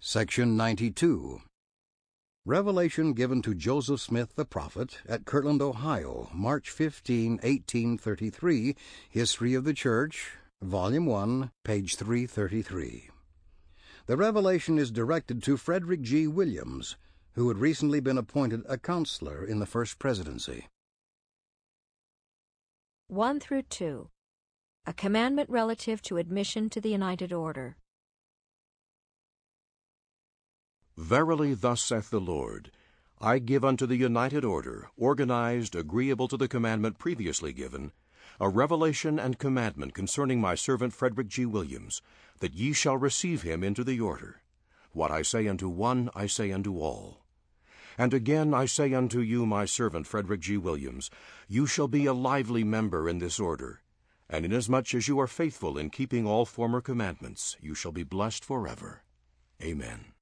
Section 92. Revelation given to Joseph Smith the prophet at Kirtland, Ohio, March 15, 1833. History of the Church, Volume 1, page 333. The revelation is directed to Frederick G. Williams, who had recently been appointed a counselor in the first presidency. 1 through 2. A commandment relative to admission to the United Order. Verily, thus saith the Lord, I give unto the united order, organized, agreeable to the commandment previously given, a revelation and commandment concerning my servant Frederick G. Williams, that ye shall receive him into the order. What I say unto one, I say unto all. And again I say unto you, my servant Frederick G. Williams, you shall be a lively member in this order, and inasmuch as you are faithful in keeping all former commandments, you shall be blessed forever. Amen.